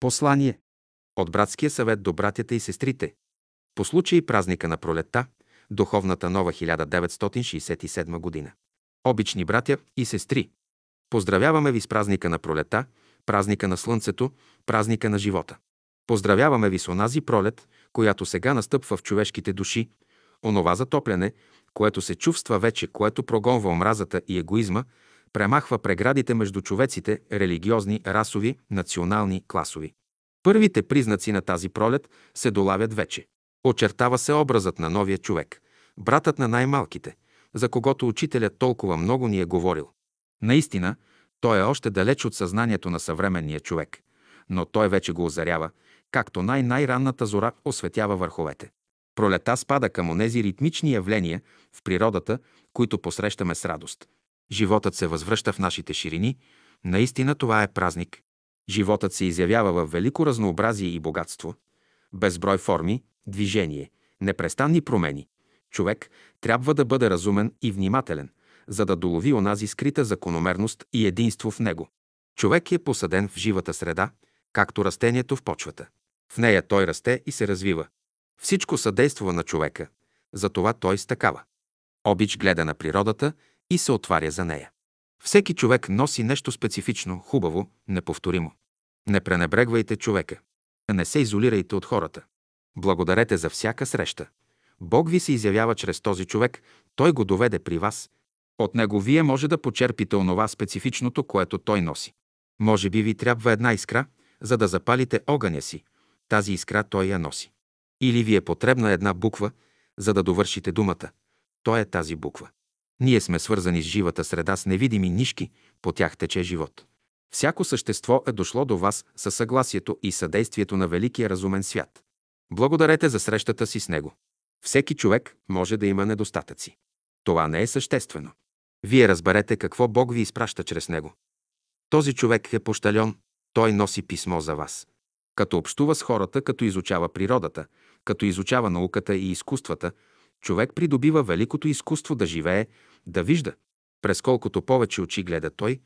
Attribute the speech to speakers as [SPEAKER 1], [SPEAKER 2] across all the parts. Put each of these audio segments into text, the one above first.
[SPEAKER 1] Послание от братския съвет до братята и сестрите. По случай празника на пролетта, духовната нова 1967 година. Обични братя и сестри, поздравяваме ви с празника на пролета, празника на слънцето, празника на живота. Поздравяваме ви с онази пролет, която сега настъпва в човешките души, онова затопляне, което се чувства вече, което прогонва омразата и егоизма, премахва преградите между човеците, религиозни, расови, национални, класови. Първите признаци на тази пролет се долавят вече. Очертава се образът на новия човек, братът на най-малките, за когото учителят толкова много ни е говорил. Наистина, той е още далеч от съзнанието на съвременния човек, но той вече го озарява, както най-най-ранната зора осветява върховете. Пролета спада към онези ритмични явления в природата, които посрещаме с радост. Животът се възвръща в нашите ширини. Наистина това е празник. Животът се изявява в велико разнообразие и богатство. Безброй форми, движение, непрестанни промени. Човек трябва да бъде разумен и внимателен, за да долови онази скрита закономерност и единство в него. Човек е посаден в живата среда, както растението в почвата. В нея той расте и се развива. Всичко съдейства на човека, затова той стакава. Обич гледа на природата и се отваря за нея. Всеки човек носи нещо специфично, хубаво, неповторимо. Не пренебрегвайте човека. Не се изолирайте от хората. Благодарете за всяка среща. Бог ви се изявява чрез този човек, той го доведе при вас. От него вие може да почерпите онова специфичното, което той носи. Може би ви трябва една искра, за да запалите огъня си. Тази искра той я носи. Или ви е потребна една буква, за да довършите думата. Той е тази буква. Ние сме свързани с живата среда с невидими нишки, по тях тече живот. Всяко същество е дошло до вас със съгласието и съдействието на великия разумен свят. Благодарете за срещата си с него. Всеки човек може да има недостатъци. Това не е съществено. Вие разберете какво Бог ви изпраща чрез него. Този човек е пощальон, той носи писмо за вас. Като общува с хората, като изучава природата, като изучава науката и изкуствата, човек придобива великото изкуство да живее, да вижда. През колкото повече очи гледа той,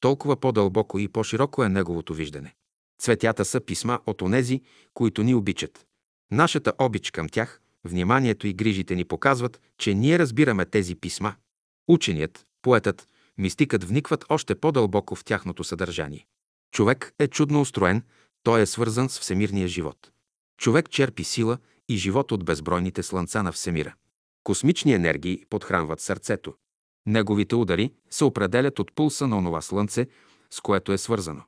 [SPEAKER 1] толкова по-дълбоко и по-широко е неговото виждане. Цветята са писма от онези, които ни обичат. Нашата обич към тях, вниманието и грижите ни показват, че ние разбираме тези писма. Ученият, поетът, мистикът вникват още по-дълбоко в тяхното съдържание. Човек е чудно устроен, той е свързан с всемирния живот. Човек черпи сила и живот от безбройните слънца на Всемира. Космични енергии подхранват сърцето. Неговите удари се определят от пулса на онова слънце, с което е свързано.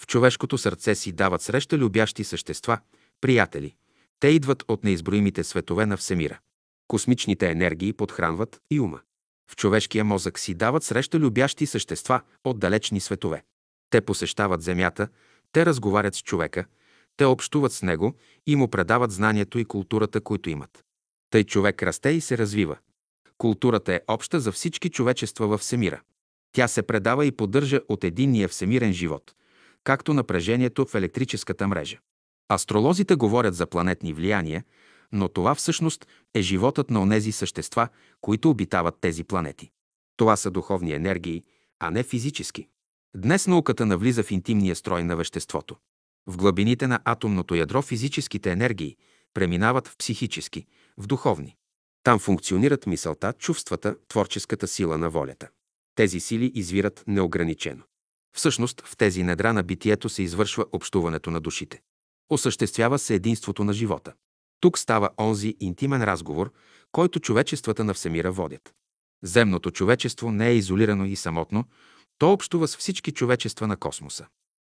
[SPEAKER 1] В човешкото сърце си дават среща любящи същества, приятели. Те идват от неизброимите светове на Всемира. Космичните енергии подхранват и ума. В човешкия мозък си дават среща любящи същества от далечни светове. Те посещават Земята, те разговарят с човека, те общуват с него и му предават знанието и културата, които имат. Тъй човек расте и се развива. Културата е обща за всички човечества във Всемира. Тя се предава и поддържа от единния всемирен живот, както напрежението в електрическата мрежа. Астролозите говорят за планетни влияния, но това всъщност е животът на онези същества, които обитават тези планети. Това са духовни енергии, а не физически. Днес науката навлиза в интимния строй на веществото. В глъбините на атомното ядро физическите енергии преминават в психически, в духовни. Там функционират мисълта, чувствата, творческата сила на волята. Тези сили извират неограничено. Всъщност, в тези недра на битието се извършва общуването на душите. Осъществява се единството на живота. Тук става онзи интимен разговор, който човечествата на Всемира водят. Земното човечество не е изолирано и самотно, то общува с всички човечества на космоса.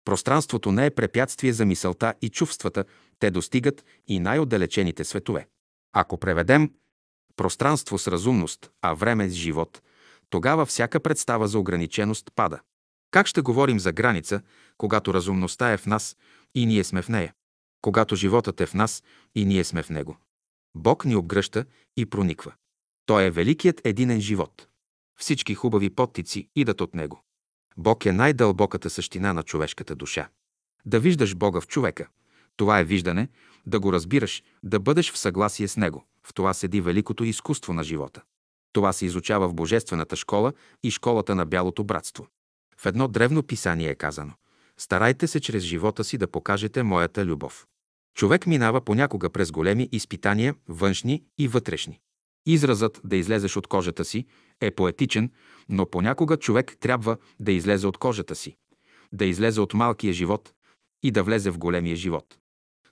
[SPEAKER 1] Пространството не е препятствие за мисълта и чувствата, те достигат и най-отдалечените светове. Ако преведем пространство с разумност, а време с живот, тогава всяка представа за ограниченост пада. Как ще говорим за граница, когато разумността е в нас и ние сме в нея? Когато животът е в нас и ние сме в него? Бог ни обгръща и прониква. Той е великият единен живот. Всички хубави подтици идат от него. Бог е най-дълбоката същина на човешката душа. Да виждаш Бога в човека, това е виждане, да го разбираш, да бъдеш в съгласие с Него. В това седи великото изкуство на живота. Това се изучава в Божествената школа и школата на Бялото братство. В едно древно писание е казано Старайте се чрез живота си да покажете моята любов. Човек минава понякога през големи изпитания, външни и вътрешни. Изразът да излезеш от кожата си е поетичен, но понякога човек трябва да излезе от кожата си, да излезе от малкия живот и да влезе в големия живот.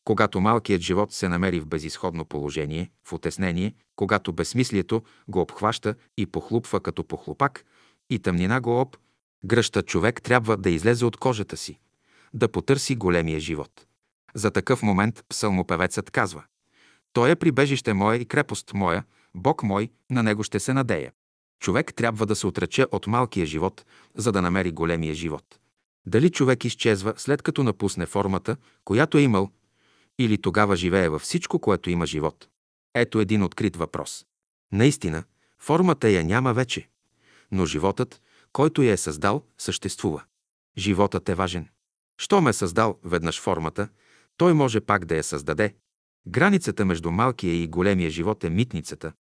[SPEAKER 1] Когато малкият живот се намери в безисходно положение, в отеснение, когато безсмислието го обхваща и похлупва като похлопак и тъмнина го об, гръща човек трябва да излезе от кожата си, да потърси големия живот. За такъв момент псалмопевецът казва Той е прибежище мое и крепост моя, Бог мой, на него ще се надея. Човек трябва да се отрече от малкия живот, за да намери големия живот. Дали човек изчезва след като напусне формата, която е имал, или тогава живее във всичко, което има живот? Ето един открит въпрос. Наистина, формата я няма вече, но животът, който я е създал, съществува. Животът е важен. Що ме е създал веднъж формата, той може пак да я създаде. Границата между малкия и големия живот е митницата,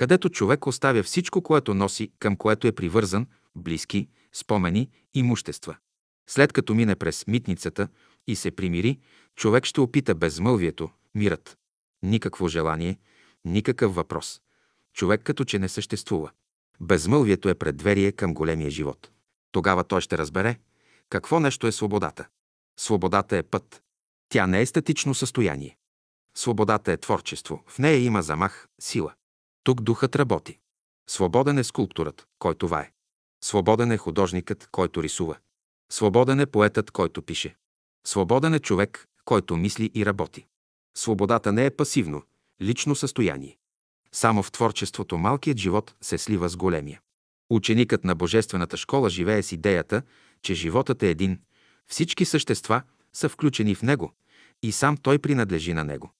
[SPEAKER 1] където човек оставя всичко, което носи, към което е привързан, близки, спомени, имущества. След като мине през митницата и се примири, човек ще опита безмълвието, мирът. Никакво желание, никакъв въпрос. Човек като че не съществува. Безмълвието е предверие към големия живот. Тогава той ще разбере какво нещо е свободата. Свободата е път. Тя не е статично състояние. Свободата е творчество. В нея има замах, сила. Тук духът работи. Свободен е скулптурът, който вае. Свободен е художникът, който рисува. Свободен е поетът, който пише. Свободен е човек, който мисли и работи. Свободата не е пасивно, лично състояние. Само в творчеството малкият живот се слива с големия. Ученикът на Божествената школа живее с идеята, че животът е един, всички същества са включени в него и сам той принадлежи на него.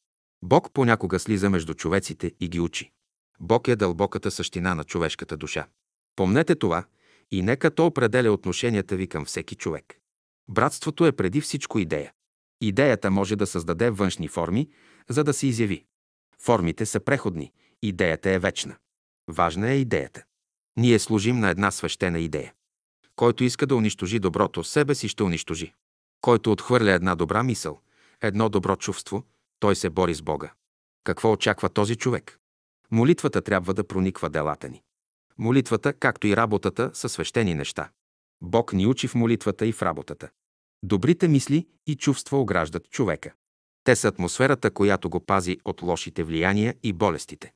[SPEAKER 1] Бог понякога слиза между човеците и ги учи. Бог е дълбоката същина на човешката душа. Помнете това и нека то определя отношенията ви към всеки човек. Братството е преди всичко идея. Идеята може да създаде външни форми, за да се изяви. Формите са преходни, идеята е вечна. Важна е идеята. Ние служим на една свещена идея. Който иска да унищожи доброто, себе си ще унищожи. Който отхвърля една добра мисъл, едно добро чувство, той се бори с Бога. Какво очаква този човек? Молитвата трябва да прониква делата ни. Молитвата, както и работата, са свещени неща. Бог ни учи в молитвата и в работата. Добрите мисли и чувства ограждат човека. Те са атмосферата, която го пази от лошите влияния и болестите.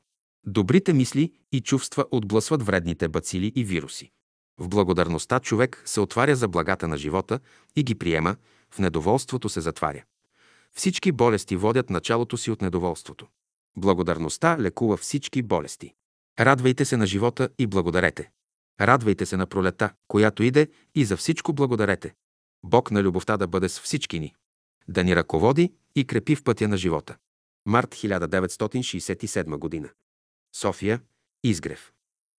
[SPEAKER 1] Добрите мисли и чувства отблъсват вредните бацили и вируси. В благодарността човек се отваря за благата на живота и ги приема, в недоволството се затваря. Всички болести водят началото си от недоволството. Благодарността лекува всички болести. Радвайте се на живота и благодарете. Радвайте се на пролета, която иде и за всичко благодарете. Бог на любовта да бъде с всички ни. Да ни ръководи и крепи в пътя на живота. Март 1967 година. София, Изгрев.